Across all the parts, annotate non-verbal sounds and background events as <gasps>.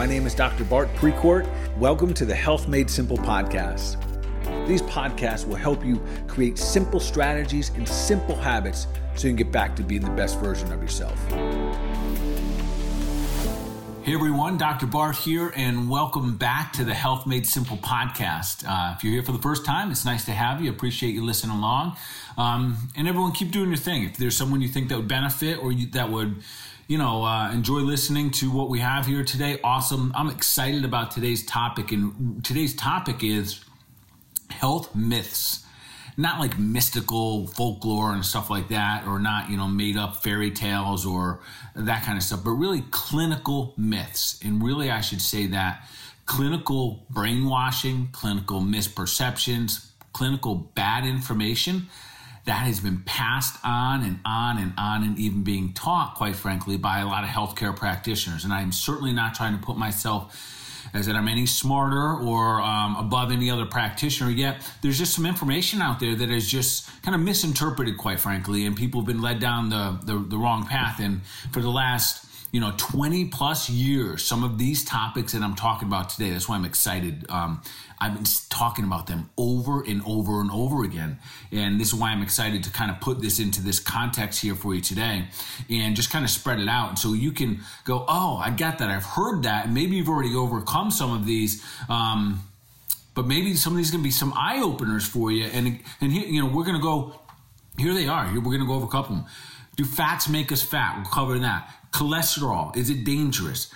My name is Dr. Bart Precourt. Welcome to the Health Made Simple podcast. These podcasts will help you create simple strategies and simple habits so you can get back to being the best version of yourself. Hey everyone, Dr. Bart here, and welcome back to the Health Made Simple podcast. Uh, if you're here for the first time, it's nice to have you. Appreciate you listening along. Um, and everyone, keep doing your thing. If there's someone you think that would benefit or you, that would you know, uh, enjoy listening to what we have here today. Awesome. I'm excited about today's topic, and today's topic is health myths. Not like mystical folklore and stuff like that, or not, you know, made up fairy tales or that kind of stuff, but really clinical myths. And really, I should say that clinical brainwashing, clinical misperceptions, clinical bad information that has been passed on and on and on and even being taught, quite frankly, by a lot of healthcare practitioners. And I'm certainly not trying to put myself as that I'm any smarter or um, above any other practitioner. Yet there's just some information out there that is just kind of misinterpreted, quite frankly, and people have been led down the, the, the wrong path. And for the last you know 20 plus years some of these topics that i'm talking about today that's why i'm excited um, I've been talking about them over and over and over again. And this is why I'm excited to kind of put this into this context here for you today and just kind of spread it out. So you can go, oh, I got that. I've heard that. And maybe you've already overcome some of these. Um, but maybe some of these going to be some eye openers for you. And, and here, you know, we're going to go, here they are. Here, we're going to go over a couple of them. Do fats make us fat? We'll cover that. Cholesterol, is it dangerous?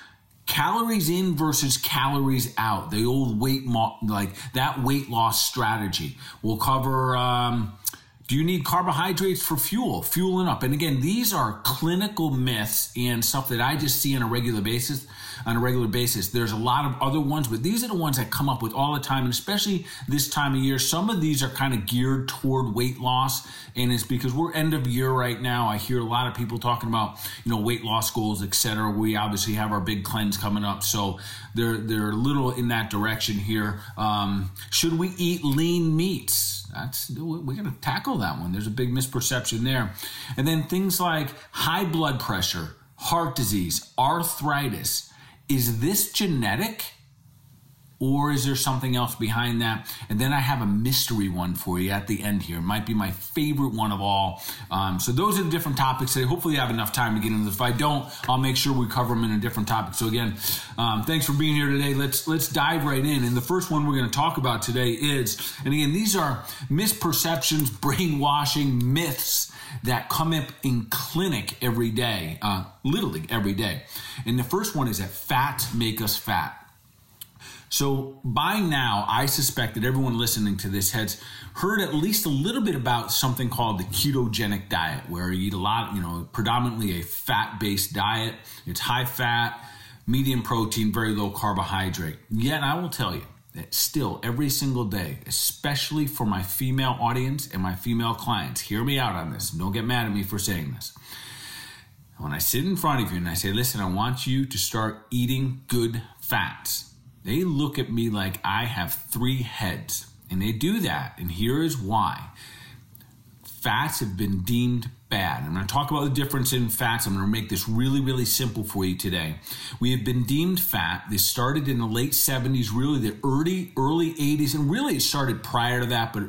Calories in versus calories out. The old weight mo- like that weight loss strategy. We'll cover um, do you need carbohydrates for fuel? Fueling up. And again these are clinical myths and stuff that i just see on a regular basis on a regular basis. There's a lot of other ones, but these are the ones that come up with all the time, and especially this time of year. Some of these are kind of geared toward weight loss, and it's because we're end of year right now. I hear a lot of people talking about you know weight loss goals, etc. We obviously have our big cleanse coming up, so they're they're a little in that direction here. Um, should we eat lean meats? That's we're going to tackle that one. There's a big misperception there, and then things like high blood pressure, heart disease, arthritis is this genetic or is there something else behind that? And then I have a mystery one for you at the end here. It might be my favorite one of all. Um, so those are the different topics today. Hopefully, I have enough time to get into this. If I don't, I'll make sure we cover them in a different topic. So again, um, thanks for being here today. Let's let's dive right in. And the first one we're going to talk about today is, and again, these are misperceptions, brainwashing, myths that come up in clinic every day, uh, literally every day. And the first one is that fats make us fat. So by now, I suspect that everyone listening to this has heard at least a little bit about something called the ketogenic diet, where you eat a lot, you know, predominantly a fat based diet. It's high fat, medium protein, very low carbohydrate. Yet I will tell you, still every single day, especially for my female audience and my female clients, hear me out on this. Don't get mad at me for saying this. When I sit in front of you and I say, listen, I want you to start eating good fats, they look at me like I have three heads. And they do that. And here is why fats have been deemed bad. I'm going to talk about the difference in fats. I'm going to make this really, really simple for you today. We have been deemed fat. This started in the late 70s, really the early, early 80s, and really it started prior to that. But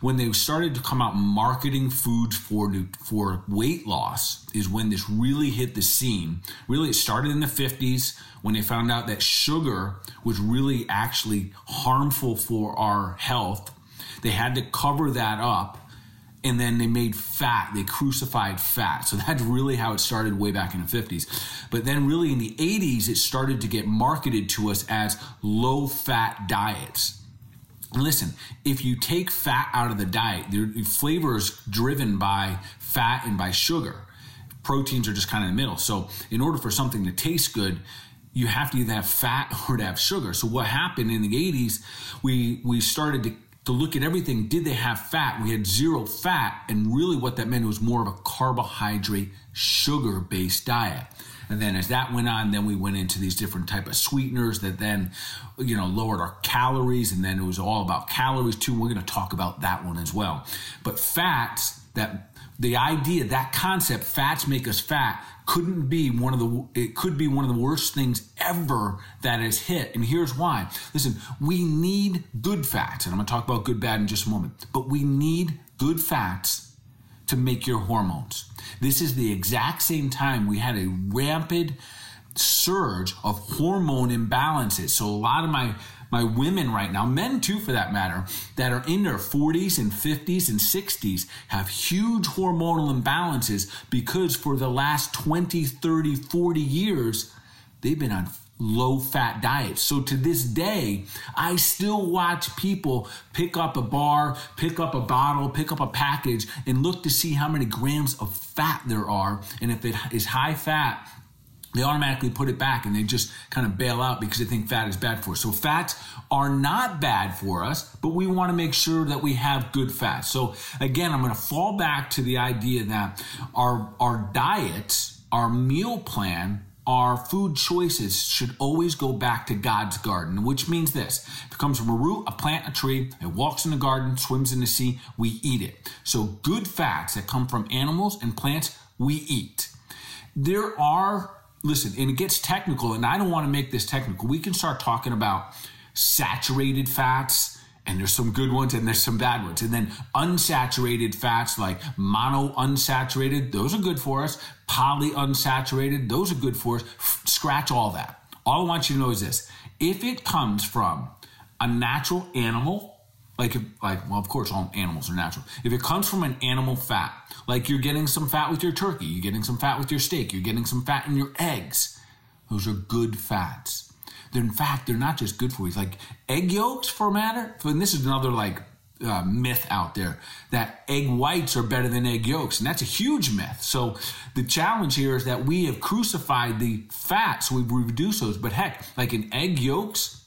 when they started to come out marketing foods for for weight loss, is when this really hit the scene. Really, it started in the 50s when they found out that sugar was really actually harmful for our health. They had to cover that up and then they made fat. They crucified fat. So that's really how it started way back in the 50s but then really in the 80s it started to get marketed to us as low fat diets. Listen if you take fat out of the diet the flavor is driven by fat and by sugar. Proteins are just kind of in the middle. So in order for something to taste good you have to either have fat <laughs> or to have sugar. So what happened in the 80s, we we started to to look at everything. Did they have fat? We had zero fat, and really what that meant was more of a carbohydrate, sugar-based diet. And then as that went on, then we went into these different type of sweeteners that then, you know, lowered our calories, and then it was all about calories too. We're going to talk about that one as well. But fats, that the idea, that concept, fats make us fat, couldn't be one of the it could be one of the worst things ever that has hit. And here's why. Listen we need good fats and i'm going to talk about good bad in just a moment but we need good fats to make your hormones. This is the exact same time we had a rampant surge of hormone imbalances. So a lot of my my women right now, men too for that matter, that are in their 40s and 50s and 60s have huge hormonal imbalances because for the last 20, 30, 40 years, they've been on low fat diets. So to this day, I still watch people pick up a bar, pick up a bottle, pick up a package, and look to see how many grams of fat there are. And if it is high fat, they automatically put it back and they just kind of bail out because they think fat is bad for us. So fats are not bad for us, but we want to make sure that we have good fats. So again, I'm going to fall back to the idea that our our diets, our meal plan, our food choices should always go back to God's garden, which means this. If it comes from a root, a plant, a tree, it walks in the garden, swims in the sea, we eat it. So good fats that come from animals and plants, we eat. There are listen, and it gets technical, and I don't want to make this technical. We can start talking about saturated fats, and there's some good ones and there's some bad ones. And then unsaturated fats like mono unsaturated, those are good for us. Poly unsaturated, those are good for us. Scratch all that. All I want you to know is this if it comes from a natural animal, like, like, well, of course, all animals are natural. If it comes from an animal fat, like you're getting some fat with your turkey, you're getting some fat with your steak, you're getting some fat in your eggs, those are good fats. They're, in fact, they're not just good for you. Like egg yolks, for a matter. And this is another like uh, myth out there that egg whites are better than egg yolks, and that's a huge myth. So the challenge here is that we have crucified the fats, so we've reduced those. But heck, like in egg yolks,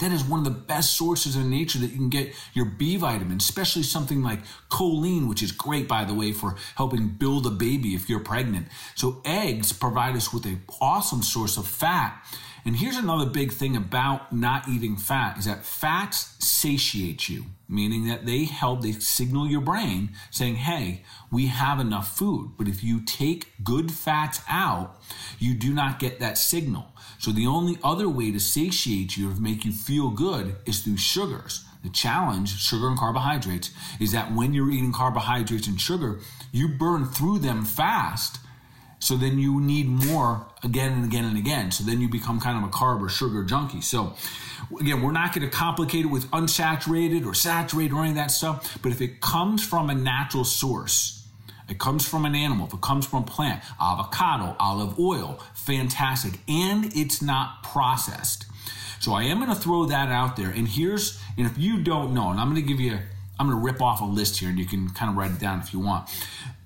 that is one of the best sources in nature that you can get your B vitamins, especially something like choline, which is great, by the way, for helping build a baby if you're pregnant. So eggs provide us with an awesome source of fat. And here's another big thing about not eating fat is that fats satiate you, meaning that they help, they signal your brain saying, hey, we have enough food. But if you take good fats out, you do not get that signal. So the only other way to satiate you or make you feel good is through sugars. The challenge, sugar and carbohydrates, is that when you're eating carbohydrates and sugar, you burn through them fast so then you need more again and again and again. So then you become kind of a carb or sugar junkie. So again, we're not going to complicate it with unsaturated or saturated or any of that stuff. But if it comes from a natural source, it comes from an animal, if it comes from a plant, avocado, olive oil, fantastic. And it's not processed. So I am going to throw that out there. And here's, and if you don't know, and I'm going to give you, I'm going to rip off a list here and you can kind of write it down if you want.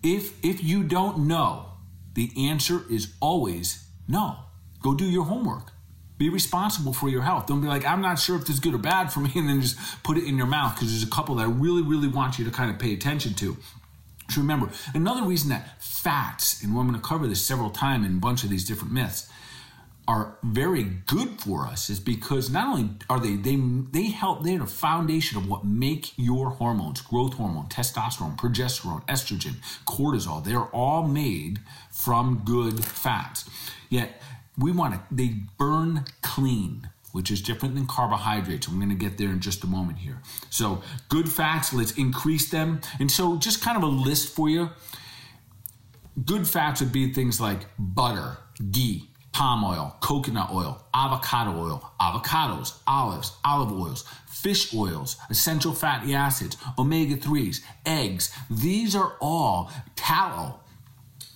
If, if you don't know, the answer is always no. Go do your homework. Be responsible for your health. Don't be like, I'm not sure if this is good or bad for me, <laughs> and then just put it in your mouth because there's a couple that I really, really want you to kind of pay attention to. So remember, another reason that fats, and we're going to cover this several times in a bunch of these different myths, are very good for us is because not only are they they they help they're the foundation of what make your hormones growth hormone testosterone progesterone estrogen cortisol they're all made from good fats. Yet we want to they burn clean which is different than carbohydrates. I'm going to get there in just a moment here. So, good fats, let's increase them. And so, just kind of a list for you. Good fats would be things like butter, ghee, palm oil, coconut oil, avocado oil, avocados, olives, olive oils, fish oils, essential fatty acids, omega 3s, eggs. These are all tallow.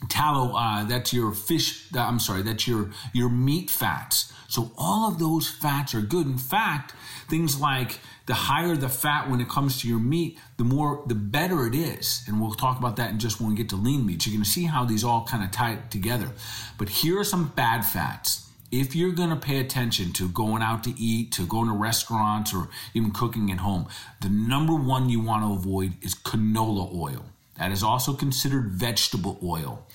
Tallow, uh, that's your fish, I'm sorry, that's your, your meat fats. So all of those fats are good. In fact, things like the higher the fat when it comes to your meat, the more the better it is. And we'll talk about that in just when we get to lean meats. You're going to see how these all kind of tie together. But here are some bad fats. If you're going to pay attention to going out to eat, to going to restaurants, or even cooking at home, the number one you want to avoid is canola oil. That is also considered vegetable oil.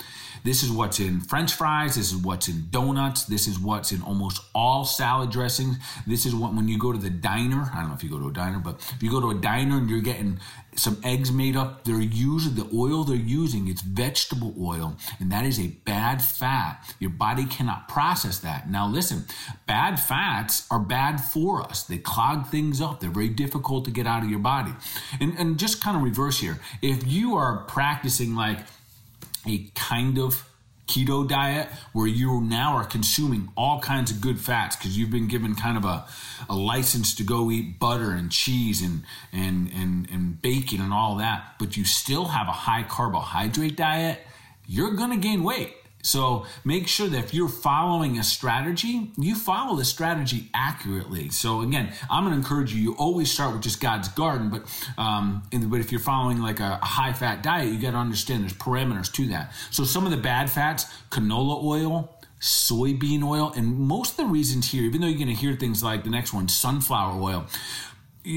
This is what's in French fries. This is what's in donuts. This is what's in almost all salad dressings. This is what when you go to the diner. I don't know if you go to a diner, but if you go to a diner and you're getting some eggs made up, they're using the oil they're using. It's vegetable oil, and that is a bad fat. Your body cannot process that. Now, listen, bad fats are bad for us. They clog things up. They're very difficult to get out of your body. And and just kind of reverse here. If you are practicing like a kind of keto diet where you now are consuming all kinds of good fats because you've been given kind of a, a license to go eat butter and cheese and, and, and, and bacon and all that, but you still have a high carbohydrate diet, you're going to gain weight. So make sure that if you're following a strategy, you follow the strategy accurately. So again, I'm going to encourage you. You always start with just God's garden, but um, but if you're following like a, high fat diet, you got to understand there's parameters to that. So some of the bad fats, canola oil, soybean oil, and most of the reasons here, even though you're going to hear things like the next one, sunflower oil.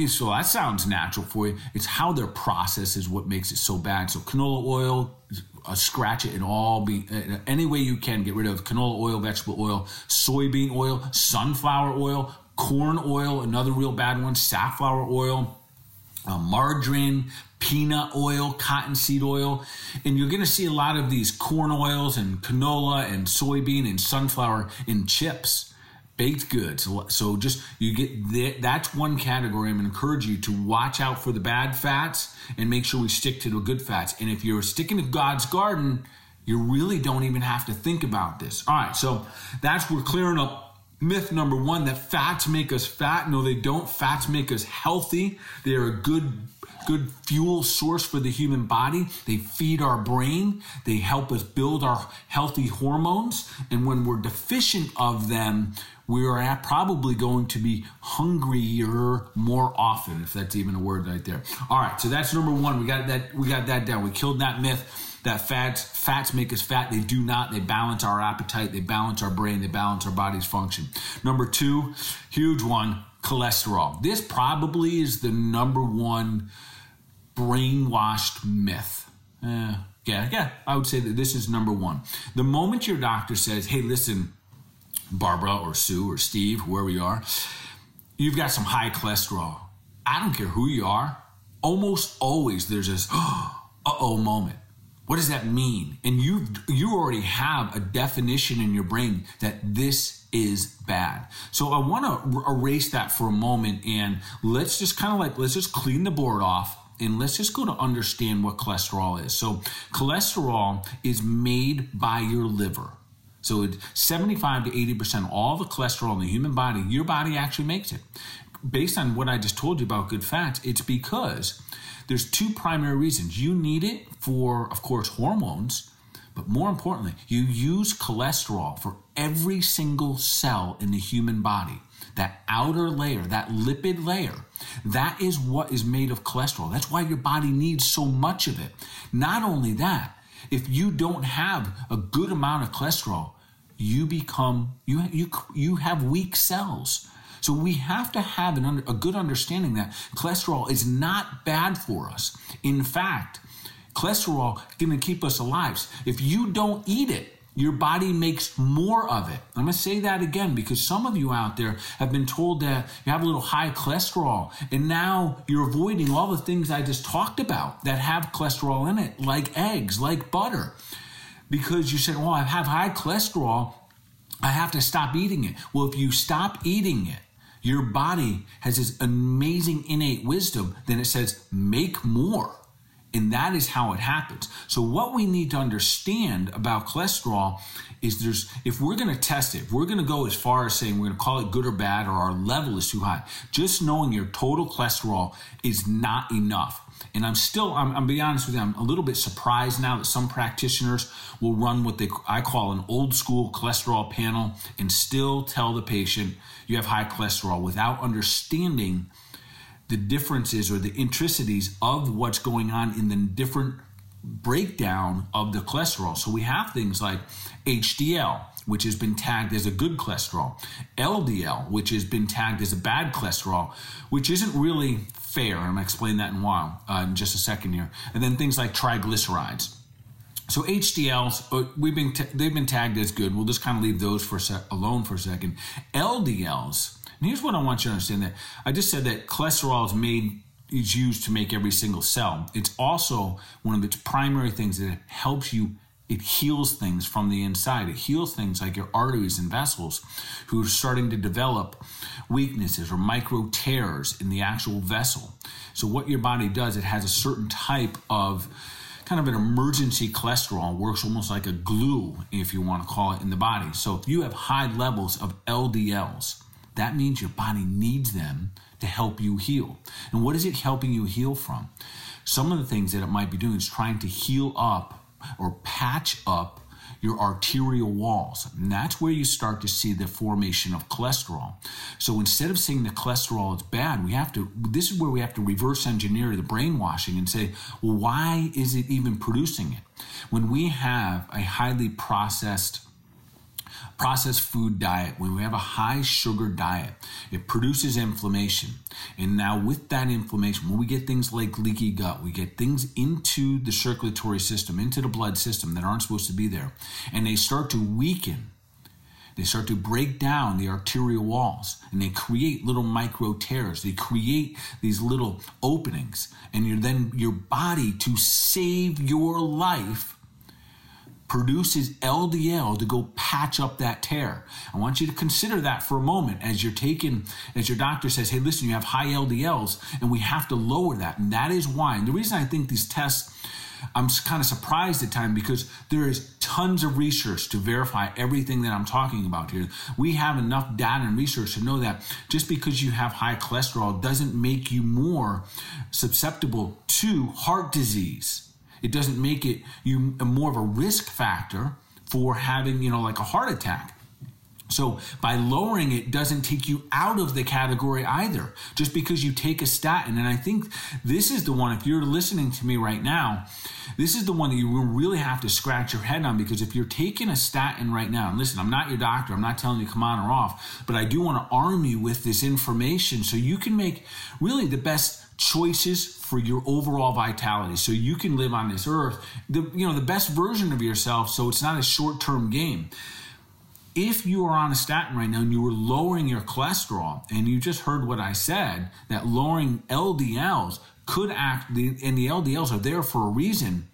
So that sounds natural for you. It's how their process is what makes it so bad. So canola oil, uh, scratch it and all be uh, any way you can get rid of canola oil, vegetable oil, soybean oil, sunflower oil, corn oil, another real bad one, safflower oil, uh, margarine, peanut oil, cottonseed oil, and you're going to see a lot of these corn oils and canola and soybean and sunflower in chips baked goods. So just you get that, that's one category. I'm encourage you to watch out for the bad fats and make sure we stick to the good fats. And if you're sticking to God's garden, you really don't even have to think about this. All right, so that's we're clearing up myth number one that fats make us fat. No, they don't. Fats make us healthy. They are a good good fuel source for the human body. They feed our brain. They help us build our healthy hormones. And when we're deficient of them, we are probably going to be hungrier more often, if that's even a word right there. All right, so that's number one. We got that. We got that down. We killed that myth that fats fats make us fat. They do not. They balance our appetite. They balance our brain. They balance our body's function. Number two, huge one, cholesterol. This probably is the number one brainwashed myth. Uh, yeah, yeah, I would say that this is number one. The moment your doctor says, "Hey, listen." Barbara or Sue or Steve, whoever you are, you've got some high cholesterol. I don't care who you are. Almost always there's this <gasps> oh moment. What does that mean? And you you already have a definition in your brain that this is bad. So I want to erase that for a moment and let's just kind of like let's just clean the board off and let's just go to understand what cholesterol is. So cholesterol is made by your liver. So it's 75 to 80% of all the cholesterol in the human body, your body actually makes it. Based on what I just told you about good fats, it's because there's two primary reasons. You need it for, of course, hormones, but more importantly, you use cholesterol for every single cell in the human body. That outer layer, that lipid layer, that is what is made of cholesterol. That's why your body needs so much of it. Not only that, if you don't have a good amount of cholesterol, you become you you you have weak cells. So we have to have an a good understanding that cholesterol is not bad for us. In fact, cholesterol to keep us alive. If you don't eat it, your body makes more of it. I'm going to say that again because some of you out there have been told that you have a little high cholesterol, and now you're avoiding all the things I just talked about that have cholesterol in it, like eggs, like butter, because you said, "Well, I have high cholesterol. I have to stop eating it." Well, if you stop eating it, your body has this amazing innate wisdom. Then it says, "Make more." And that is how it happens. So, what we need to understand about cholesterol is there's, if we're going to test it, if we're going to go as far as saying we're going to call it good or bad or our level is too high, just knowing your total cholesterol is not enough. And I'm still, I'm, I'm be honest with you, I'm a little bit surprised now that some practitioners will run what they I call an old school cholesterol panel and still tell the patient you have high cholesterol without understanding the differences or the intricacies of what's going on in the different breakdown of the cholesterol. So we have things like HDL, which has been tagged as a good cholesterol, LDL, which has been tagged as a bad cholesterol, which isn't really fair. I'm going to explain that in a while, uh, in just a second here. And then things like triglycerides. So HDLs, uh, we've been t- they've been tagged as good. We'll just kind of leave those for sec- alone for a second. LDLs, and here's what I want you to understand: that I just said that cholesterol is made is used to make every single cell. It's also one of its primary things that it helps you. It heals things from the inside. It heals things like your arteries and vessels, who are starting to develop weaknesses or micro tears in the actual vessel. So what your body does, it has a certain type of kind of an emergency cholesterol works almost like a glue, if you want to call it, in the body. So if you have high levels of LDLs, that means your body needs them to help you heal. And what is it helping you heal from? Some of the things that it might be doing is trying to heal up or patch up your arterial walls. And that's where you start to see the formation of cholesterol. So instead of saying the cholesterol is bad, we have to, this is where we have to reverse engineer the brainwashing and say, well, why is it even producing it? When we have a highly processed processed food diet, when we have a high sugar diet, it produces inflammation. And now, with that inflammation, when we get things like leaky gut, we get things into the circulatory system, into the blood system that aren't supposed to be there, and they start to weaken. They start to break down the arterial walls and they create little micro tears. They create these little openings. And then your body to save your life produces LDL to go patch up that tear. I want you to consider that for a moment as you're taking, as your doctor says, hey, listen, you have high LDLs and we have to lower that. And that is why. And the reason I think these tests, I'm kind of surprised at times because there is tons of research to verify everything that I'm talking about here. We have enough data and research to know that just because you have high cholesterol doesn't make you more susceptible to heart disease it doesn't make it you more of a risk factor for having, you know, like a heart attack. So by lowering it doesn't take you out of the category either, just because you take a statin. And I think this is the one, if you're listening to me right now, this is the one that you really have to scratch your head on because if you're taking a statin right now, and listen, I'm not your doctor, I'm not telling you come on or off, but I do want to arm you with this information so you can make really the best choices for your overall vitality. So you can live on this earth. The you know the best version of yourself so it's not a short-term game. If you are on a statin right now and you were lowering your cholesterol and you just heard what i said that lowering ldls could act and the ldls are there for a reason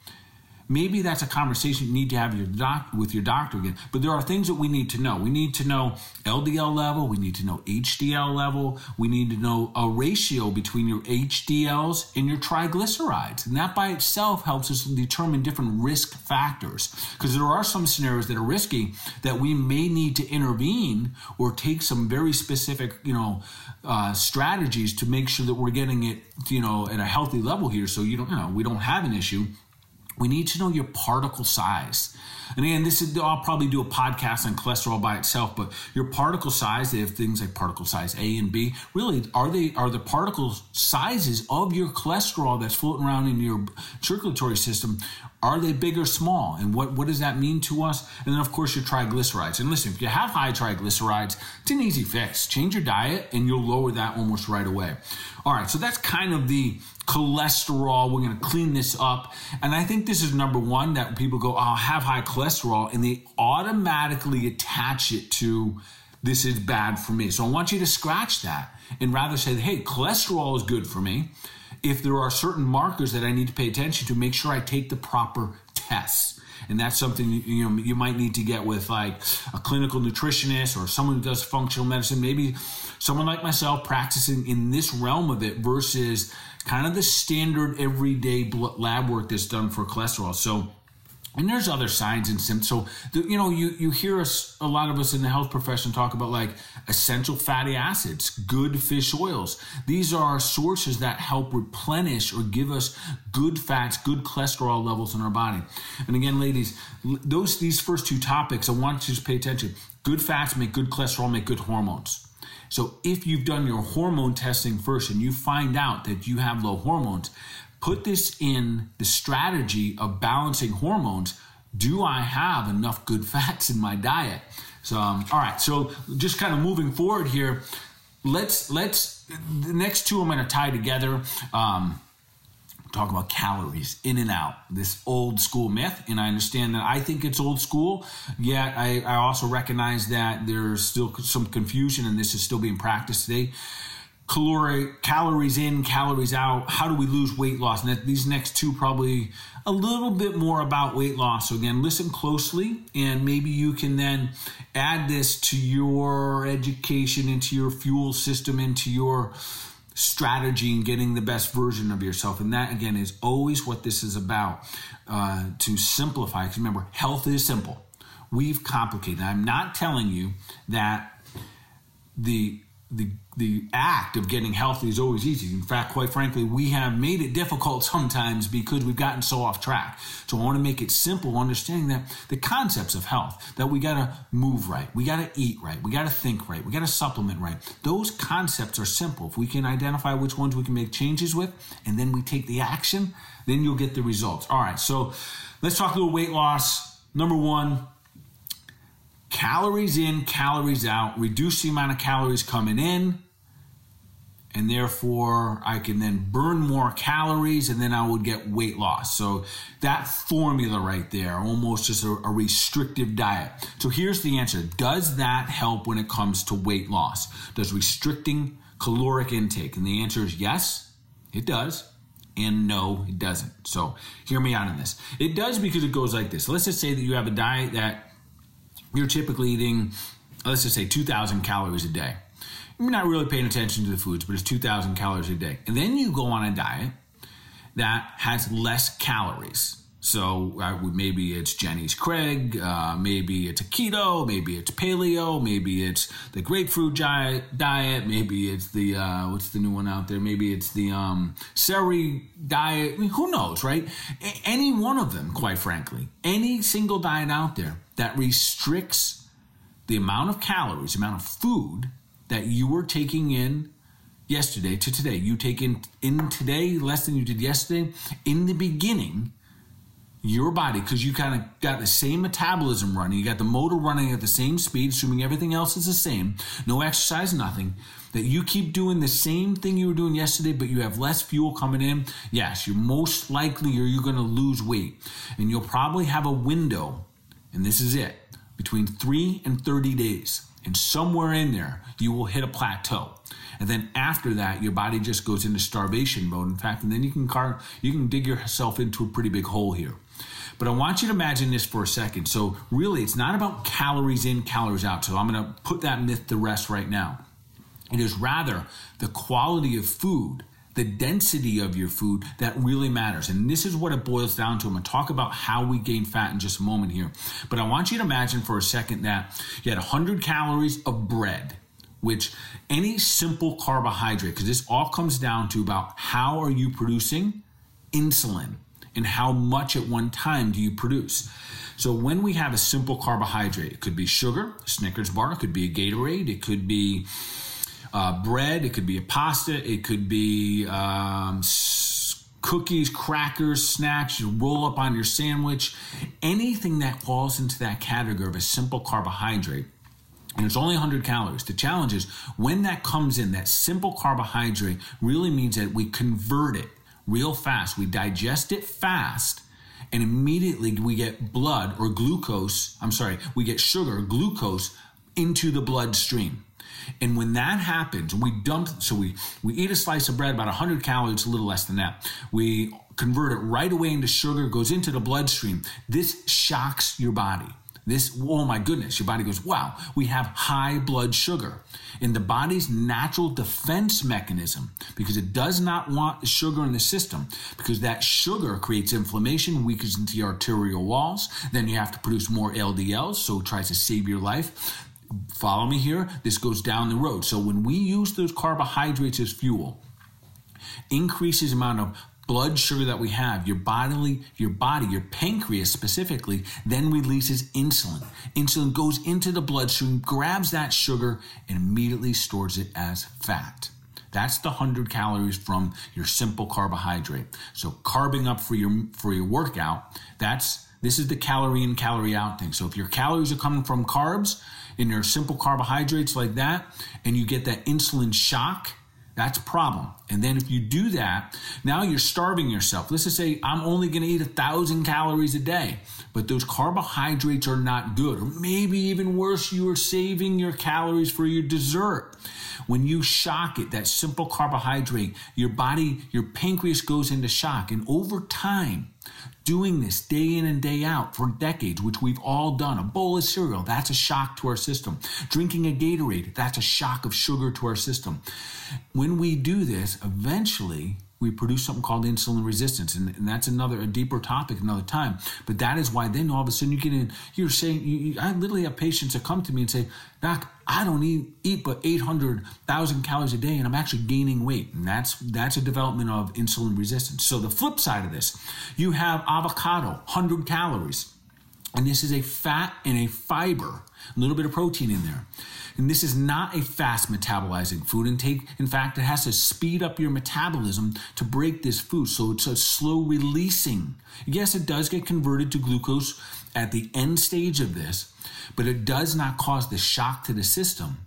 maybe that's a conversation you need to have your doc, with your doctor again. But there are things that we need to know. We need to know LDL level. We need to know HDL level. We need to know a ratio between your HDLs and your triglycerides. And that by itself helps us determine different risk factors. Because there are some scenarios that are risky that we may need to intervene or take some very specific, you know, uh, strategies to make sure that we're getting it, you know, at a healthy level here. So you don't, you know, we don't have an issue we need to know your particle size. And again, this is I'll probably do a podcast on cholesterol by itself, but your particle size, they have things like particle size A and B. Really, are they are the particle sizes of your cholesterol that's floating around in your circulatory system? Are they big or small? And what, what does that mean to us? And then, of course, your triglycerides. And listen, if you have high triglycerides, it's an easy fix. Change your diet and you'll lower that almost right away. All right, so that's kind of the cholesterol. We're going to clean this up. And I think this is number one that people go, oh, I have high cholesterol, and they automatically attach it to this is bad for me. So I want you to scratch that and rather say, hey, cholesterol is good for me. If there are certain markers that I need to pay attention to, make sure I take the proper tests and that's something you know you might need to get with like a clinical nutritionist or someone who does functional medicine maybe someone like myself practicing in this realm of it versus kind of the standard everyday lab work that's done for cholesterol so and there's other signs and symptoms. So, you know, you, you hear us, a lot of us in the health profession talk about like essential fatty acids, good fish oils. These are sources that help replenish or give us good fats, good cholesterol levels in our body. And again, ladies, those, these first two topics, I want you to just pay attention. Good fats make good cholesterol, make good hormones. So if you've done your hormone testing first and you find out that you have low hormones, put this in the strategy of balancing hormones. Do I have enough good <laughs> fats in my diet? So, um, all right. So, just kind of moving forward here, let's let's the next two I'm going to tie together. Um, talk about calories in and out, this old school myth. And I understand that I think it's old school, yet I, I also recognize that there's still some confusion and this is still being practiced today. Caloric, calories in, calories out. How do we lose weight loss? And that, these next two probably a little bit more about weight loss. So again, listen closely, and maybe you can then add this to your education, into your fuel system, into your strategy and getting the best version of yourself. And that, again, is always what this is about uh, to simplify. Because remember, health is simple. We've complicated. I'm not telling you that the the the act of getting healthy is always easy. In fact, quite frankly, we have made it difficult sometimes because we've gotten so off track. So I want to make it simple, understanding that the concepts of health, that we got to move right, we got to eat right, we got to think right, we got to supplement right. Those concepts are simple. If we can identify which ones we can make changes with, and then we take the action, then you'll get the results. All right, so let's talk a little weight loss. Number one, calories in, calories out, reduce the amount of calories coming in, and therefore I can then burn more calories and then I would get weight loss. So that formula right there, almost just a, a, restrictive diet. So here's the answer Does that help when it comes to weight loss? Does restricting caloric intake? And the answer is yes, it does. And no, it doesn't. So hear me out on this. It does because it goes like this. Let's just say that you have a diet that you're typically eating, let's just say 2,000 calories a day. You're not really paying attention to the foods, but it's 2,000 calories a day. And then you go on a diet that has less calories. So uh, maybe it's Jenny's Craig, uh, maybe it's a keto, maybe it's paleo, maybe it's the grapefruit diet, maybe it's the uh, what's the new one out there? Maybe it's the um, celery diet. I mean, who knows, right? A- any one of them, quite frankly, any single diet out there that restricts the amount of calories, the amount of food that you were taking in yesterday to today. You take in, in today less than you did yesterday. In the beginning, your body, because you kind of got the same metabolism running, you got the motor running at the same speed, assuming everything else is the same, no exercise, nothing, that you keep doing the same thing you were doing yesterday, but you have less fuel coming in, yes, you're most likely or you're going to lose weight. And you'll probably have a window, and this is it, between three and 30 days. And somewhere in there, you will hit a plateau. And then after that, your body just goes into starvation mode. In fact, and then you can car- you can dig yourself into a pretty big hole here. But I want you to imagine this for a second. So really, it's not about calories in, calories out. So I'm going to put that myth to rest right now. It is rather the quality of food the density of your food that really matters. And this is what it boils down to. I'm going to talk about how we gain fat in just a moment here. But I want you to imagine for a second that you had 100 calories of bread, which any simple carbohydrate, because this all comes down to about how are you producing insulin and how much at one time do you produce. So when we have a simple carbohydrate, it could be sugar, Snickers bar, it could be a Gatorade, it could be uh, bread, it could be a pasta, it could be um, cookies, crackers, snacks, you roll up on your sandwich, anything that falls into that category of a simple carbohydrate. And it's only 100 calories. The challenge is when that comes in, that simple carbohydrate really means that we convert it real fast. We digest it fast and immediately we get blood or glucose, I'm sorry, we get sugar, glucose into the bloodstream. And when that happens, we dump, so we, we eat a slice of bread, about 100 calories, a little less than that. We convert it right away into sugar, goes into the bloodstream. This shocks your body. This, oh my goodness, your body goes, wow, we have high blood sugar. In the body's natural defense mechanism, because it does not want sugar in the system, because that sugar creates inflammation, weakens the arterial walls. Then you have to produce more LDLs, so it tries to save your life. Follow me here. This goes down the road. So when we use those carbohydrates as fuel, increases amount of blood sugar that we have, your bodily, your body, your pancreas specifically, then releases insulin. Insulin goes into the bloodstream, grabs that sugar, and immediately stores it as fat. That's the 100 calories from your simple carbohydrate. So carbing up for your for your workout, that's this is the calorie in calorie out thing. So if your calories are coming from carbs, in your simple carbohydrates like that, and you get that insulin shock, That's problem. And then if you do that, now you're starving yourself. Let's just say I'm only going to eat a thousand calories a day, but those carbohydrates are not good. Or maybe even worse, you are saving your calories for your dessert. When you shock it, that simple carbohydrate, your body, your pancreas goes into shock. And over time, doing this day in and day out for decades, which we've all done. A bowl of cereal, that's a shock to our system. Drinking a Gatorade, that's a shock of sugar to our system. When we do this, eventually we produce something called insulin resistance and, and, that's another a deeper topic another time. But that is why then all of a sudden you get in you're saying you, you, i literally have patients that come to me and say doc i don't eat, eat but 800000 calories a day and i'm actually gaining weight. And that's that's a development of insulin resistance. So the flip side of this you have avocado 100 calories. And this is a fat and a fiber a little bit of protein in there and this is not a fast metabolizing food intake. In fact, it has to speed up your metabolism to break this food. So it's a slow releasing. Yes, it does get converted to glucose at the end stage of this, but it does not cause the shock to the system.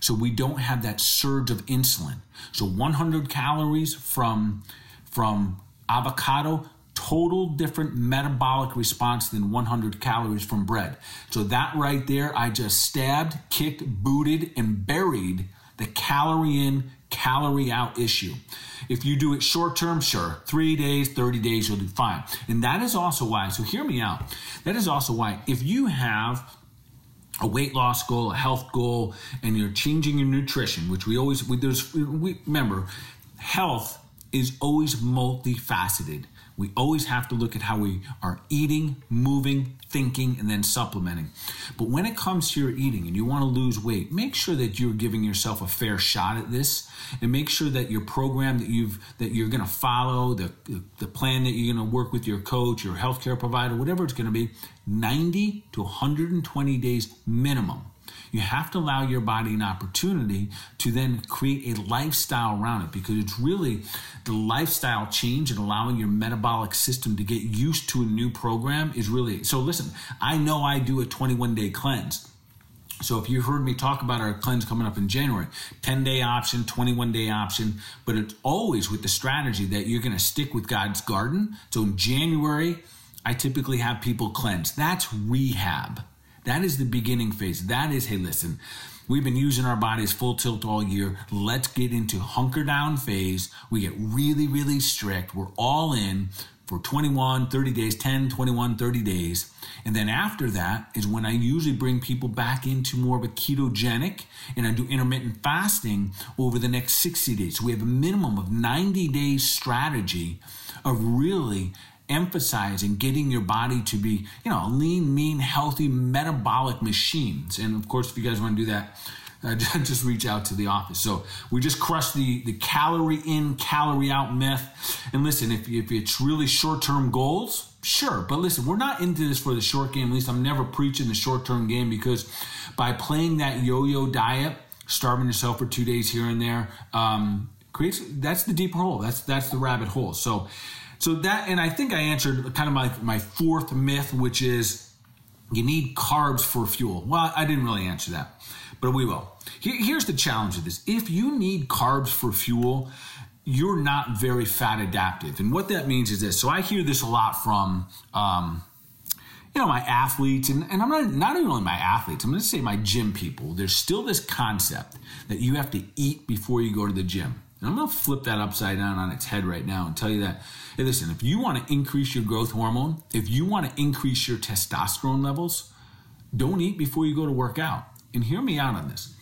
So we don't have that surge of insulin. So 100 calories from from avocado total different metabolic response than 100 calories from bread. So that right there, I just stabbed, kicked, booted, and buried the calorie in, calorie out issue. If you do it short term, sure, three days, 30 days, you'll do fine. And that is also why, so hear me out. That is also why, if you have a weight loss goal, a health goal, and you're changing your nutrition, which we always, we, there's, we, remember, health is always multifaceted. We always have to look at how we are eating, moving, thinking, and then supplementing. But when it comes to your eating and you want to lose weight, make sure that you're giving yourself a fair shot at this and make sure that your program that you've that you're going to follow, the the plan that you're going to work with your coach, your healthcare provider, whatever it's going to be, 90 to 120 days minimum you have to allow your body an opportunity to then create a lifestyle around it because it's really the lifestyle change and allowing your metabolic system to get used to a new program is really so listen i know i do a 21 day cleanse so if you heard me talk about our cleanse coming up in January, 10 day option, 21 day option, but it's always with the strategy that you're going to stick with God's garden. So in January, I typically have people cleanse. That's rehab. That is the beginning phase. That is, hey, listen, we've been using our bodies full tilt all year. Let's get into hunker down phase. We get really, really strict. We're all in for 21, 30 days, 10, 21, 30 days. And then after that is when I usually bring people back into more of a ketogenic and I do intermittent fasting over the next 60 days. So we have a minimum of 90 days strategy of really emphasizing getting your body to be, you know, lean, mean, healthy, metabolic machines. And of course, if you guys want to do that, uh, <laughs> just reach out to the office. So we just crushed the, the calorie in, calorie out myth. And listen, if, if it's really short term goals, sure. But listen, we're not into this for the short game. At least I'm never preaching the short term game because by playing that yo yo diet, starving yourself for two days here and there, um, creates that's the deeper hole. That's that's the rabbit hole. So so that, and I think I answered kind of my, my fourth myth, which is you need carbs for fuel. Well, I didn't really answer that, but we will. Here, here's the challenge of this. If you need carbs for fuel, you're not very fat adaptive. And what that means is this. So I hear this a lot from, um, you know, my athletes, and, and I'm not, not even only my athletes, I'm going to say my gym people. There's still this concept that you have to eat before you go to the gym. And I'm going to flip that upside down on its head right now and tell you that, hey, listen, if you want to increase your growth hormone, if you want to increase your testosterone levels, don't eat before you go to work out. And hear me out on this.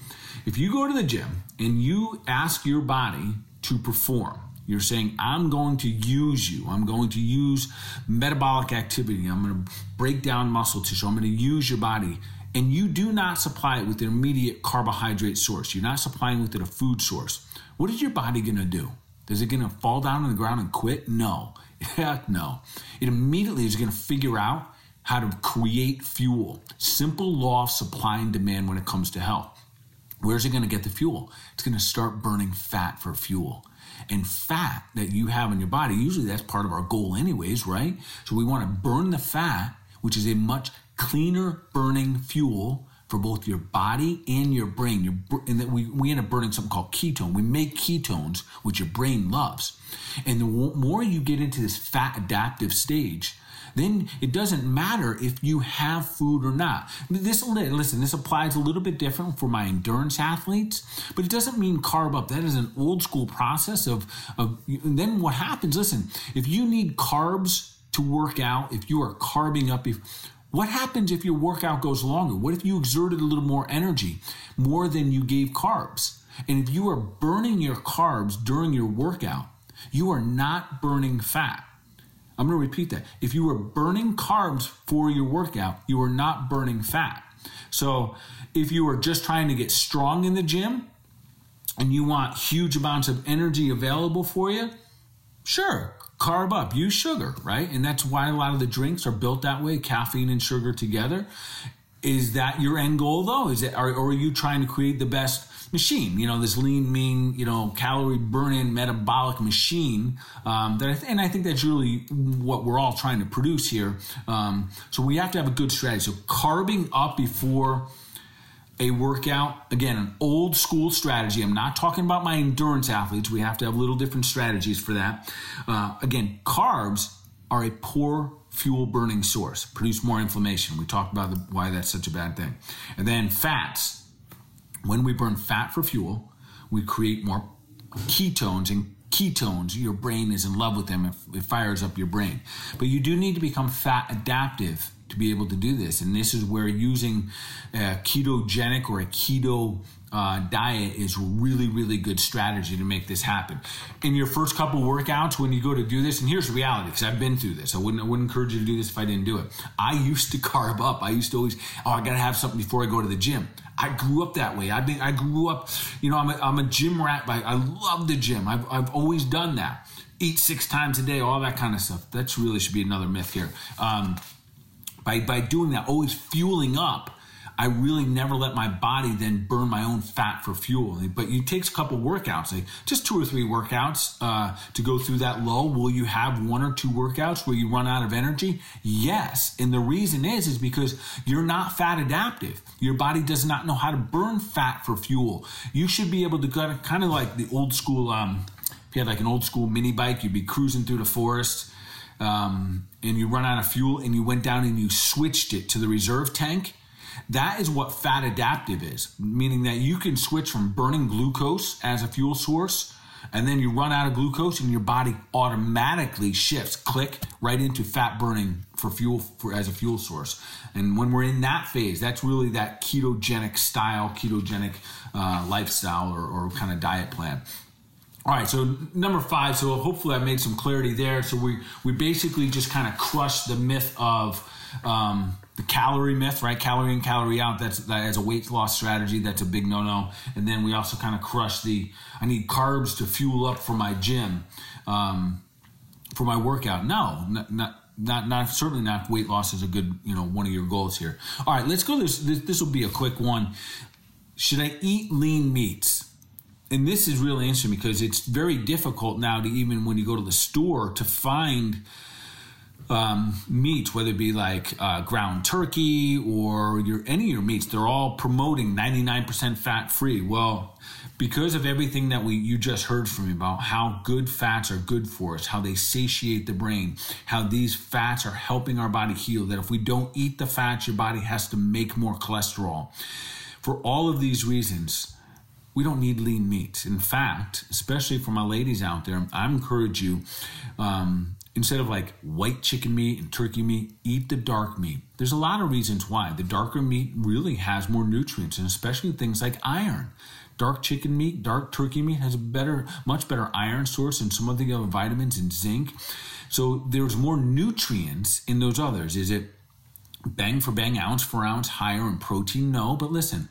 If you go to the gym and you ask your body to perform, you're saying, I'm going to use you. I'm going to use metabolic activity. I'm going to break down muscle tissue. I'm going to use your body. And you do not supply it with an immediate carbohydrate source. You're not supplying with it a food source what is your body going to do? Is it going to fall down on the ground and quit? No. <laughs> Heck no. It immediately is going to figure out how to create fuel. Simple law of supply and demand when it comes to health. Where's it going to get the fuel? It's going to start burning fat for fuel. And fat that you have in your body, usually that's part of our goal, anyways, right? So we want to burn the fat, which is a much cleaner burning fuel for both your body and your brain. Your, and that we, we end up burning something called ketone. We make ketones, which your brain loves. And the more you get into this fat adaptive stage, then it doesn't matter if you have food or not. This listen, this applies a little bit different for my endurance athletes, but it doesn't mean carb up. That is an old school process of of then what happens, listen, if you need carbs to work out, if you are carbing up if what happens if your workout goes longer? What if you exerted a little more energy, more than you gave carbs? And if you are burning your carbs during your workout, you are not burning fat. I'm going to repeat that. If you are burning carbs for your workout, you are not burning fat. So if you are just trying to get strong in the gym and you want huge amounts of energy available for you, sure, carb up, use sugar, right? And that's why a lot of the drinks are built that way, caffeine and sugar together. Is that your end goal though? Is it, or, or are you trying to create the best machine, you know, this lean, mean, you know, calorie burning metabolic machine. Um, that I th- and I think that's really what we're all trying to produce here. Um, so we have to have a good strategy. So carbing up before a workout, again, an old school strategy. I'm not talking about my endurance athletes. We have to have little different strategies for that. Uh, again, carbs are a poor fuel burning source, produce more inflammation. We talked about the, why that's such a bad thing. And then fats when we burn fat for fuel, we create more ketones and ketones your brain is in love with them it, it fires up your brain but you do need to become fat adaptive to be able to do this and this is where using a ketogenic or a keto uh, diet is really, really good strategy to make this happen. In your first couple workouts, when you go to do this, and here's the reality, because I've been through this. I wouldn't, I wouldn't encourage you to do this if I didn't do it. I used to <laughs> carb up. I used to always, oh, I got to have something before I go to the gym. I grew up that way. I been, I grew up, you know, I'm a, I'm a gym rat. I, I love the gym. I've, I've always done that. Eat six times a day, all that kind of stuff. That really should be another myth here. Um, by, by doing that, always fueling up, I really never let my body then burn my own fat for fuel. But it takes a couple workouts, like just two or three workouts uh, to go through that low. Will you have one or two workouts where you run out of energy? Yes. And the reason is, is because you're not fat adaptive. Your body does not know how to burn fat for fuel. You should be able to kind of like the old school, um, if you had like an old school mini bike, you'd be cruising through the forest. Um, and you run out of fuel and you went down and you switched it to the reserve tank that is what fat adaptive is, meaning that you can switch from burning glucose as a fuel source and then you run out of glucose and your body automatically shifts click right into fat burning for fuel for as a fuel source. And when we're in that phase that's really that ketogenic style ketogenic uh, lifestyle or, or kind of diet plan all right, so number five. So hopefully I made some clarity there. So we we basically just kind of crushed the myth of um, the calorie myth, right? Calorie in, calorie out. That's that as a weight loss strategy. That's a big no no. And then we also kind of crush the I need carbs to fuel up for my gym, um, for my workout. No, not, not not not certainly not weight loss is a good you know one of your goals here. All right, let's go. This this, this will be a quick one. Should I eat lean meats? And this is really interesting because it's very difficult now to even when you go to the store to find um, meats, whether it be like uh, ground turkey or your any of your meats, they're all promoting 99% fat free. Well, because of everything that we you just heard from me about how good fats are good for us, how they satiate the brain, how these fats are helping our body heal. That if we don't eat the fats, your body has to make more cholesterol. For all of these reasons, we don't need lean meat. In fact, especially for my ladies out there, I encourage you. Um, instead of like white chicken meat and turkey meat, eat the dark meat. There's a lot of reasons why. The darker meat really has more nutrients, and especially things like iron. Dark chicken meat, dark turkey meat has a better, much better iron source and some of the other vitamins and zinc. So there's more nutrients in those others. Is it bang for bang, ounce for ounce higher in protein? No, but listen,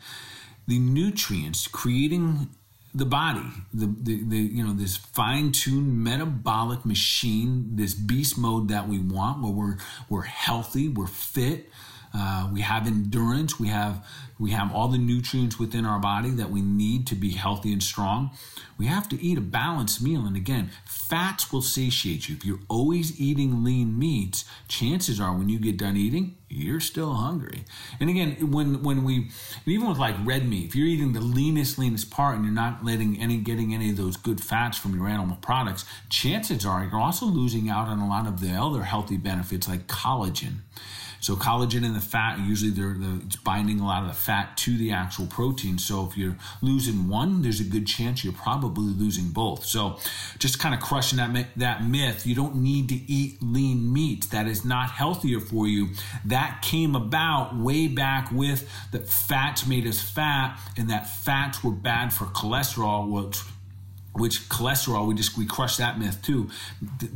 the nutrients creating the body, the, the, the you know this fine-tuned metabolic machine, this beast mode that we want, where we're we're healthy, we're fit, uh, we have endurance, we have we have all the nutrients within our body that we need to be healthy and strong. We have to eat a balanced meal. And again, fats will satiate you. If you're always eating lean meats, chances are when you get done eating, you're still hungry. And again, when when we even with like red meat, if you're eating the leanest, leanest part and you're not letting any getting any of those good fats from your animal products, chances are you're also losing out on a lot of the other healthy benefits like collagen. So collagen and the fat usually they're the, it's binding a lot of the fat to the actual protein. So if you're losing one, there's a good chance you're probably losing both. So just kind of crushing that that myth. You don't need to eat lean meat. That is not healthier for you. That came about way back with that fats made us fat, and that fats were bad for cholesterol, which which cholesterol we just we crush that myth too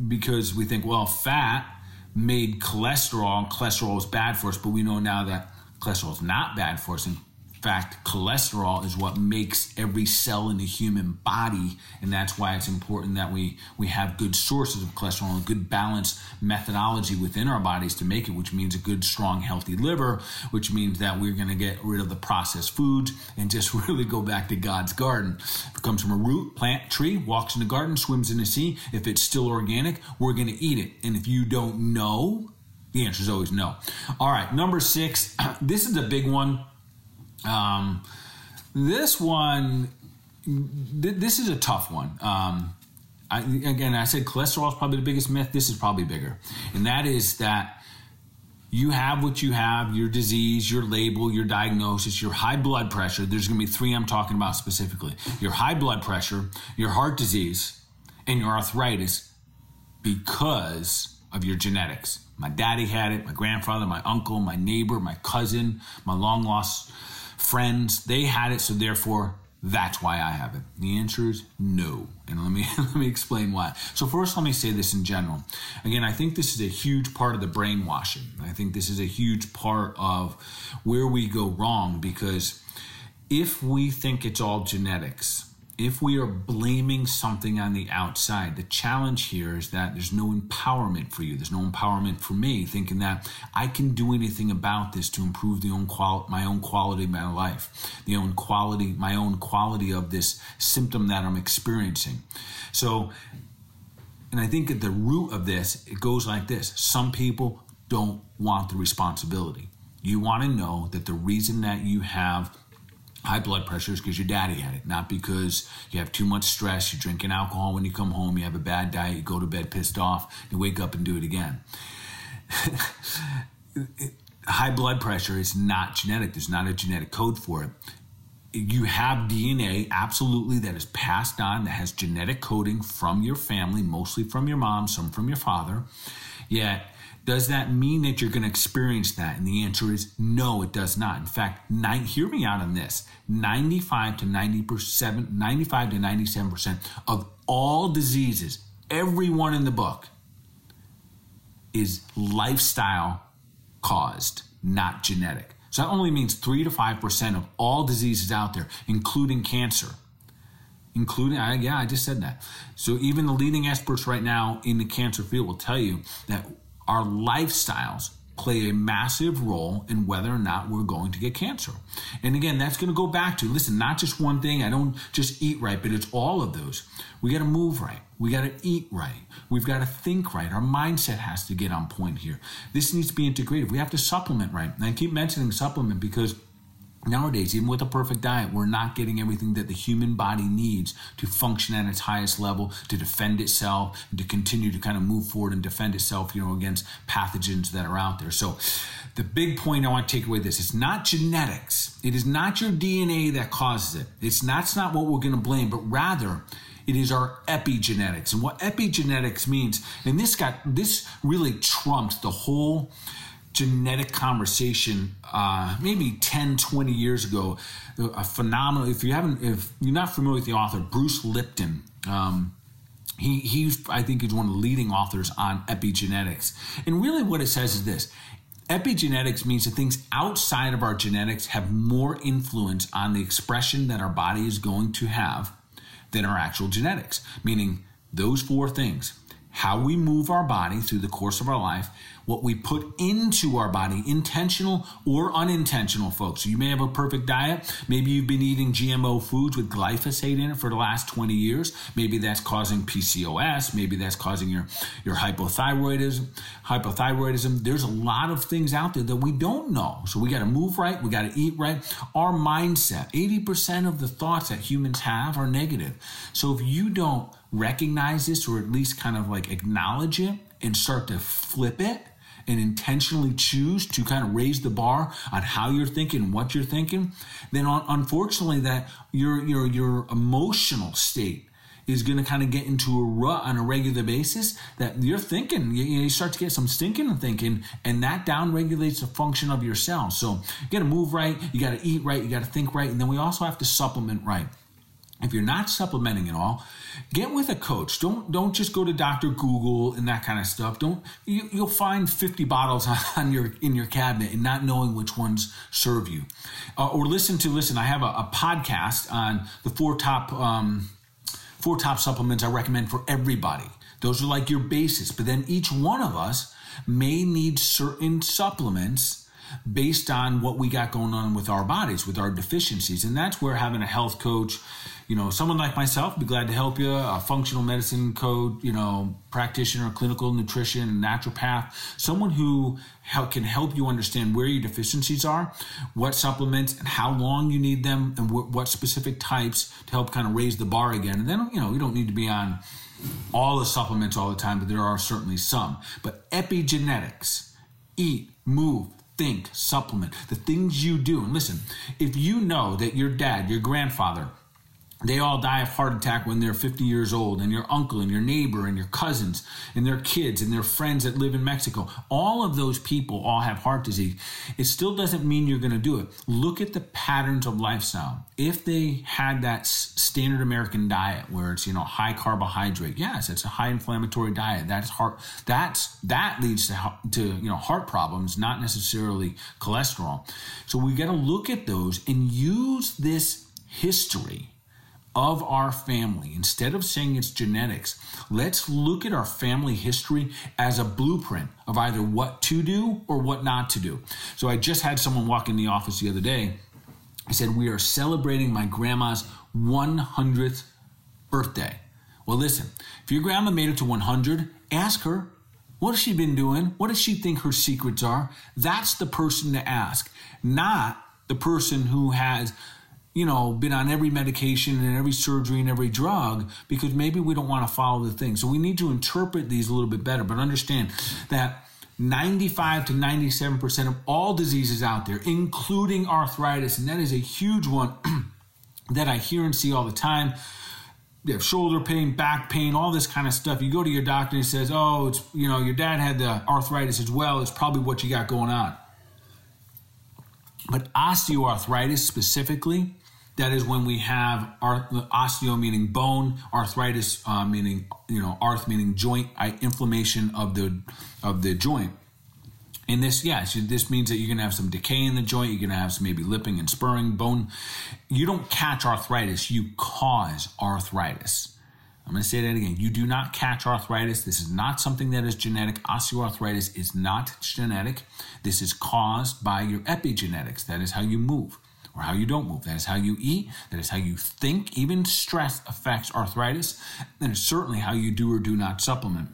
because we think well fat made cholesterol. Cholesterol is bad for us, but we know now that cholesterol is not bad for us. In fact, cholesterol is what makes every cell in the human body, and that's why it's important that we we have good sources of cholesterol and a good balanced methodology within our bodies to make it, which means a good, strong, healthy liver, which means that we're going to get rid of the processed foods and just <laughs> really go back to God's garden. If it comes from a root, plant, tree, walks in the garden, swims in the sea, if it's still organic, we're going to eat it. And if you don't know, the answer is always no. All right, number six. <clears throat> This is a big one um, this one, th- this is a tough one. Um, I, again, I said cholesterol is probably the biggest myth. This is probably bigger, and that is that you have what you have your disease, your label, your diagnosis, your high blood pressure. There's going to be three I'm talking about specifically your high blood pressure, your heart disease, and your arthritis because of your genetics. My daddy had it, my grandfather, my uncle, my neighbor, my cousin, my long lost friends, they had it, so therefore that's why I have it. The answer is no. And let me <laughs> let me explain why. So first let me say this in general. Again, I think this is a huge part of the brainwashing. I think this is a huge part of where we go wrong because if we think it's all genetics, if we are blaming something on the outside, the challenge here is that there's no empowerment for you. There's no empowerment for me, thinking that I can do anything about this to improve the own qual- my own quality of my life, the own quality, my own quality of this symptom that I'm experiencing. So, and I think at the root of this, it goes like this: some people don't want the responsibility. You want to know that the reason that you have high blood pressure is because your daddy had it, not because you have too much stress, you're drinking alcohol when you come home, you have a bad diet, you go to bed pissed off, you wake up and do it again. <laughs> high blood pressure is not genetic, there's not a genetic code for it. You have DNA, absolutely, that is passed on, that has genetic coding from your family, mostly from your mom, some from your father. Yet, does that mean that you're going to experience that? And the answer is no, it does not. In fact, nine, hear me out on this 95 to 90%, 95 to 97% of all diseases, everyone in the book, is lifestyle caused, not genetic. So that only means 3 to 5% of all diseases out there, including cancer. Including, yeah, I just said that. So even the leading experts right now in the cancer field will tell you that our lifestyles play a massive role in whether or not we're going to get cancer. And again, that's going to go back to listen, not just one thing. I don't just eat right, but it's all of those. We got to move right. We got to eat right. We've got to think right. Our mindset has to get on point here. This needs to be integrated. We have to supplement right. And I keep mentioning supplement because Nowadays, even with a perfect diet, we're not getting everything that the human body needs to function at its highest level, to defend itself, and to continue to kind of move forward and defend itself, you know, against pathogens that are out there. So, the big point I want to take away this: it's not genetics. It is not your DNA that causes it. It's not, that's not what we're going to blame, but rather it is our epigenetics. And what epigenetics means, and this got this really trumped the whole genetic conversation uh, maybe 10 20 years ago a phenomenal if you haven't if you're not familiar with the author bruce lipton um, he he's i think he's one of the leading authors on epigenetics. And really what it says is this epigenetics means that things outside of our genetics have more influence on the expression that our body is going to have than our actual genetics. Meaning those four things how we move our body through the course of our life, what we put into our body, intentional or unintentional, folks. You may have a perfect diet. Maybe you've been eating GMO foods with glyphosate in it for the last 20 years. Maybe that's causing PCOS. Maybe that's causing your, your hypothyroidism. Hypothyroidism. There's a lot of things out there that we don't know. So we got to move right. We got to eat right. Our mindset, 80% of the thoughts that humans have are negative. So if you don't recognize this or at least kind of like acknowledge it and start to flip it and intentionally choose to kind of raise the bar on how you're thinking what you're thinking then unfortunately that your your your emotional state is going to kind of get into a rut on a regular basis that you're thinking you, you start to get some stinking thinking and that down regulates the function of your cells so you got to move right you got to eat right you got to think right and then we also have to supplement right. If you're not supplementing at all, get with a coach. Don't don't just go to Dr. Google and that kind of stuff. Don't you, will find 50 bottles <laughs> on your in your cabinet and not knowing which ones serve you. Uh, or listen to listen. I have a, a podcast on the four top um, four top supplements I recommend for everybody. Those are like your basis, but then each one of us may need certain supplements based on what we got going on with our bodies, with our deficiencies. And that's where having a health coach, you know, someone like myself, be glad to help you, a functional medicine code, you know, practitioner, clinical nutrition, naturopath, someone who can help you understand where your deficiencies are, what supplements and how long you need them, and what specific types to help kind of raise the bar again. And then, you know, you don't need to be on all the supplements all the time, but there are certainly some. But epigenetics, eat, move, think, supplement, the things you do. And listen, if you know that your dad, your grandfather, they all die of heart attack when they're 50 years old, and your uncle and your neighbor and your cousins and their kids and their friends that live in Mexico. All of those people all have heart disease. It still doesn't mean you're going to do it. Look at the patterns of lifestyle. If they had that standard American diet where it's, you know, high carbohydrate, yes, it's a high inflammatory diet. That's heart that's that leads to to, you know, heart problems, not necessarily cholesterol. So we got to look at those and use this history of our family. Instead of saying it's genetics, let's look at our family history as a blueprint of either what to do or what not to do. So I just had someone walk in the office the other day. I said, We are celebrating my grandma's 100th birthday. Well, listen, if your grandma made it to 100, ask her, what has she been doing? What does she think her secrets are? That's the person to ask, not the person who has you know, been on every medication and every surgery and every drug because maybe we don't want to follow the thing. So we need to interpret these a little bit better, but understand that 95 to 97% of all diseases out there, including arthritis, and that is a huge one <clears throat> that I hear and see all the time. You have shoulder pain, back pain, all this kind of stuff. You go to your doctor and he says, "Oh, it's you know your dad had the arthritis as well. It's probably what you got going on." But osteoarthritis specifically, that is when we have osteo meaning bone, arthritis uh, meaning you know arth meaning joint, inflammation of the of the joint. And this, yes, this means that you're going to have some decay in the joint. You're going to have some maybe lipping and spurring bone. You don't catch arthritis; you cause arthritis. I'm going to say that again. You do not catch arthritis. This is not something that is genetic. Osteoarthritis is not genetic. This is caused by your epigenetics. That is how you move or how you don't move. That is how you eat. That is how you think. Even stress affects arthritis. And it's certainly how you do or do not supplement.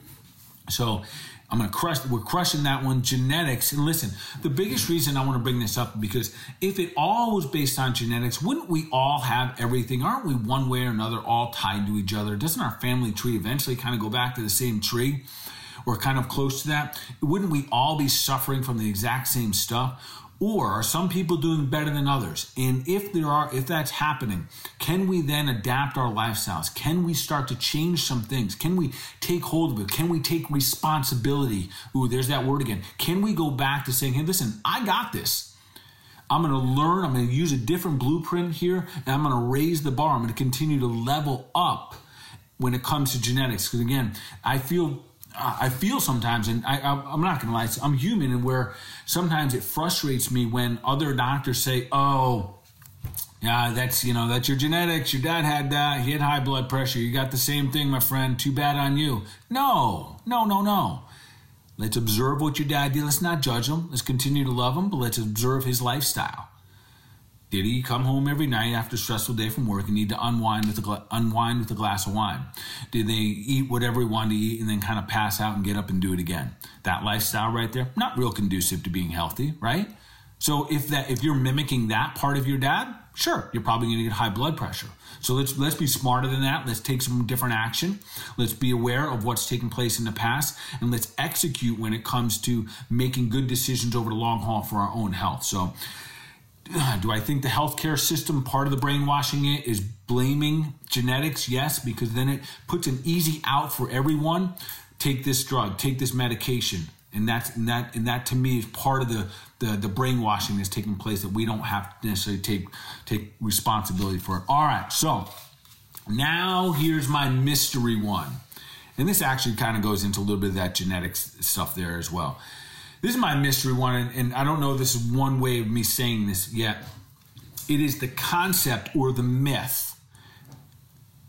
So I'm going to crush, we're crushing that one. Genetics. And listen, the biggest reason I want to bring this up because if it all was based on genetics, wouldn't we all have everything? Aren't we one way or another all tied to each other? Doesn't our family tree eventually kind of go back to the same tree? Or kind of close to that? Wouldn't we all be suffering from the exact same stuff? Or are some people doing better than others? And if there are if that's happening can we then adapt our lifestyles? Can we start to change some things? Can we take hold of it? Can we take responsibility? Ooh there's that word again. Can we go back to saying hey listen i got this. I'm going to learn i'm going to use a different blueprint here and i'm going to raise the bar. I'm going to continue to level up when it comes to genetics. Because again i feel I feel sometimes, and I, am not going to lie, I'm human, and where sometimes it frustrates me when other doctors say, "Oh, Yeah, that's you know that's your genetics. Your dad had that. He had high blood pressure. You got the same thing, my friend. Too bad on you. No, no, no, no. Let's observe what your dad did. Let's not judge him. Let's continue to love him, but let's observe his lifestyle. Did he come home every night after a stressful day from work and need to unwind with a gla- unwind with a glass of wine? Did they eat whatever he wanted to eat and then kind of pass out and get up and do it again? That lifestyle right there, not real conducive to being healthy, right? So if that if you're mimicking that part of your dad, sure, you're probably going to get high blood pressure. So let's let's be smarter than that. Let's take some different action. Let's be aware of what's taken place in the past, and let's execute when it comes to making good decisions over the long haul for our own health. So. Do I think the healthcare system, part of the brainwashing it, is blaming genetics? Yes, because then it puts an easy out for everyone. Take this drug, take this medication and that's and that and that to me is part of the the, the brainwashing that's taking place that we don't have to necessarily take take responsibility for it. All right, so now here's my mystery one, and this actually kind of goes into a little bit of that genetics stuff there as well. This is my mystery one, and, I don't know this is one way of me saying this yet. It is the concept or the myth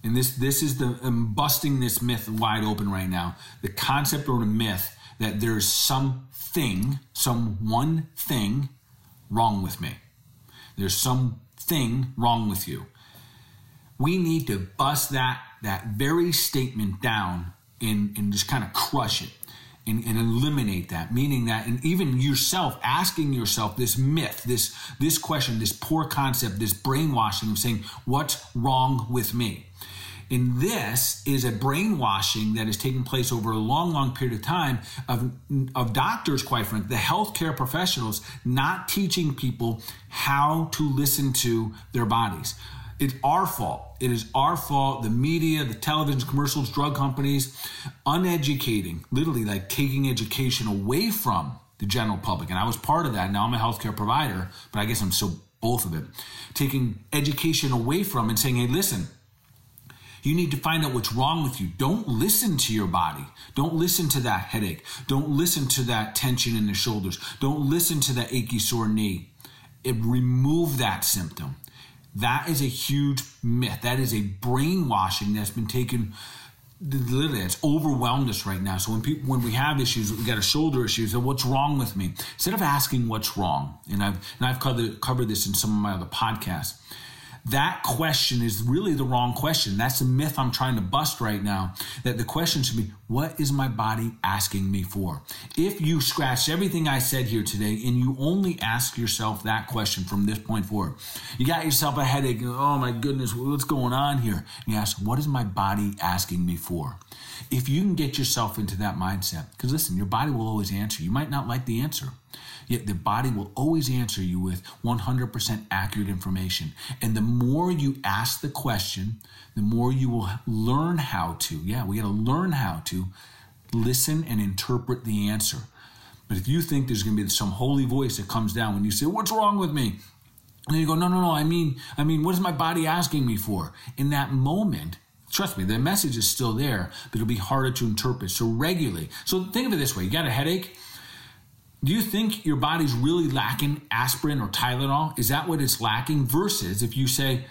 and this this is the I'm busting this myth wide open right now. The concept or the myth that there's something, some one thing wrong with me. There's something wrong with you. We need to bust that that very statement down and, and just kind of crush it and, and eliminate that. Meaning that, and even yourself asking yourself this myth, this this question, this poor concept, this brainwashing of saying, "What's wrong with me?" And this is a brainwashing that is taking place over a long, long period of time of, of doctors, quite frankly, the healthcare professionals not teaching people how to listen to their bodies. It's our fault. It is our fault. The media, the television commercials, drug companies, uneducating, literally like taking education away from the general public. And I was part of that. Now I'm a healthcare provider, but I guess I'm still both of it. Taking education away from and saying, hey, listen, you need to find out what's wrong with you. Don't listen to your body. Don't listen to that headache. Don't listen to that tension in the shoulders. Don't listen to that achy sore knee. It, remove that symptom. That is a huge myth. That is a brainwashing that's been taken literally it's overwhelmed us right now. So when people when we have issues, we got a shoulder issue. So what's wrong with me? Instead of asking what's wrong, and I've and I've covered covered this in some of my other podcasts that question is really the wrong question. That's the myth I'm trying to bust right now. That the question should be, what is my body asking me for? If you scratch everything I said here today and you only ask yourself that question from this point forward, you got yourself a headache. Oh my goodness, what's going on here? And you ask, what is my body asking me for? If you can get yourself into that mindset, because listen, your body will always answer. You might not like the answer. Yet the body will always answer you with 100% accurate information. And the more you ask the question, the more you will learn how to, yeah, we got to learn how to listen and interpret the answer. But if you think there's going to be some holy voice that comes down when you say, What's wrong with me? And you go, No, no, no, I mean, I mean, what is my body asking me for? In that moment, Trust me, the message is still there, but it'll be harder to interpret. So regularly. So think of it this way: you got a headache. Do you think your body's really lacking aspirin or Tylenol? Is that what it's lacking? Versus if you say,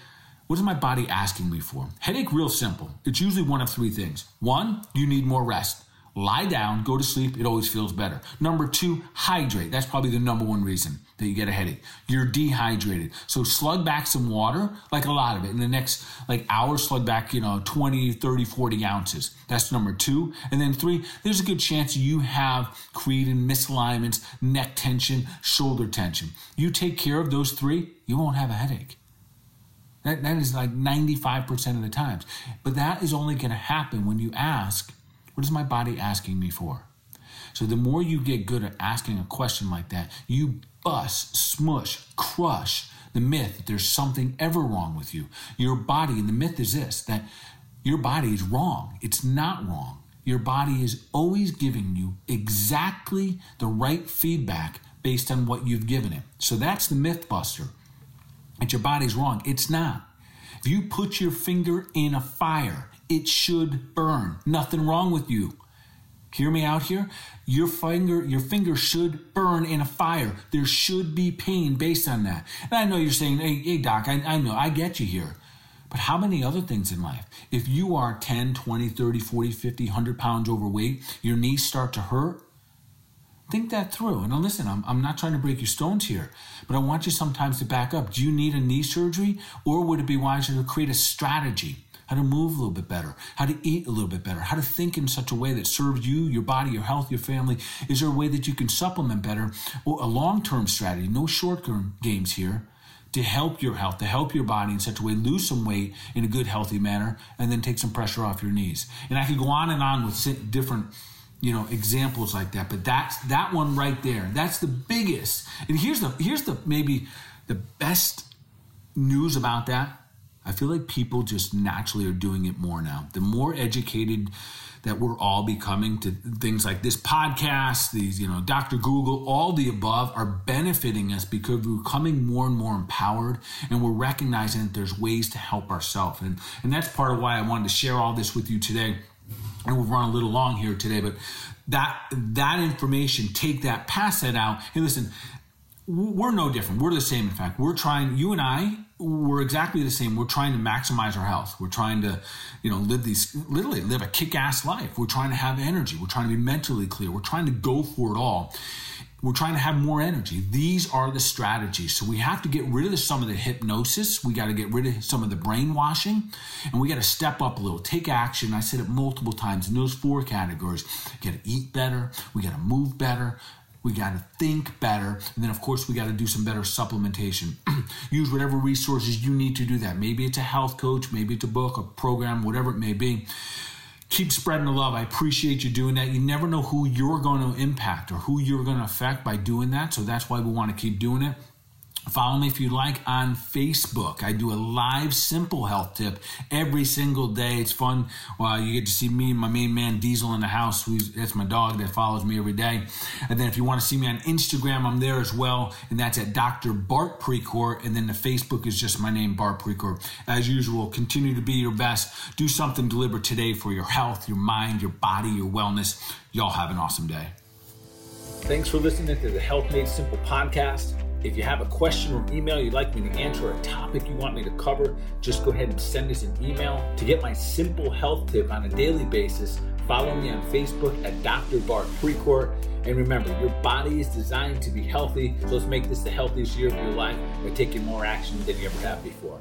what is my body asking me for? Headache, real simple. It's usually one of three things. One, you need more rest. Lie down, go to sleep, it always feels better. Number two, hydrate. That's probably the number one reason that you get a headache. You're dehydrated. So slug back some water, like a lot of it. In the next like hour, slug back, you know, 20, 30, 40 ounces. That's number two. And then three, there's a good chance you have created misalignments, neck tension, shoulder tension. You take care of those three, you won't have a headache. That, that is like 95% of the times. But that is only going to happen when you ask, what is my body asking me for? So the more you get good at asking a question like that, you bust, smush, crush the myth that there's something ever wrong with you. Your body, and the myth is this that your body is wrong. It's not wrong. Your body is always giving you exactly the right feedback based on what you've given it. So that's the myth buster. That your body's wrong. It's not. If you put your finger in a fire it should burn. Nothing wrong with you. Hear me out here. Your finger, your finger should burn in a fire. There should be pain based on that. And I know you're saying, hey, hey doc, I, I know, I get you here. But how many other things in life? If you are 10, 20, 30, 40, 50, 100 pounds overweight, your knees start to hurt, think that through. And listen, I'm, I'm not trying to break your stones here, but I want you sometimes to back up. Do you need a knee surgery, or would it be wiser to create a strategy? How to move a little bit better, how to eat a little bit better, how to think in such a way that serves you, your body, your health, your family. Is there a way that you can supplement better? Or a long term strategy, no short term games here to help your health, to help your body in such a way, lose some weight in a good, healthy manner, and then take some pressure off your knees. And I could go on and on with different you know examples like that but that's that one right there that's the biggest and here's the here's the maybe the best news about that i feel like people just naturally are doing it more now. The more educated that we're all becoming to things like this podcast these you know dr google all the above are benefiting us because we're becoming more and more empowered and we're recognizing that there's ways to help ourselves. And and that's part of why i wanted to share all this with you today. And we've run a little long here today, but that that information, take that, pass that out. Hey, listen, we're no different. We're the same. In fact, we're trying. You and I, we're exactly the same. We're trying to maximize our health. We're trying to, you know, live these literally live a kick-ass life. We're trying to have energy. We're trying to be mentally clear. We're trying to go for it all. We're trying to have more energy. These are the strategies. So we have to get rid of some of the hypnosis. We got to get rid of some of the brainwashing, and we got to step up a little, take action. I said it multiple times in those four categories. We got to eat better. We got to move better. We got to think better. And then, of course, we got to do some better supplementation. <clears throat> Use whatever resources you need to do that. Maybe it's a health coach, maybe it's a book, a program, whatever it may be keep spreading the love. I appreciate you doing that. You never know who you're going to impact or who you're going to affect by doing that. So that's why we want to keep doing it. Follow me if you like on Facebook. I do a live simple health tip every single day. It's fun. Well, you get to see me, my main man Diesel in the house. That's my dog that follows me every day. And then if you want to see me on Instagram, I'm there as well. And that's at Dr. Bart Precourt. And then the Facebook is just my name, Bart Precourt. As usual, continue to be your best. Do something deliberate today for your health, your mind, your body, your wellness. Y'all have an awesome day. Thanks for listening to the Health Made Simple podcast. If you have a question or email you'd like me to answer, a topic you want me to cover, just go ahead and send us an email. To get my simple health tip on a daily basis, follow me on Facebook at Dr. Bart Precourt. And remember, your body is designed to be healthy, so let's make this the healthiest year of your life by taking more action than you ever have before.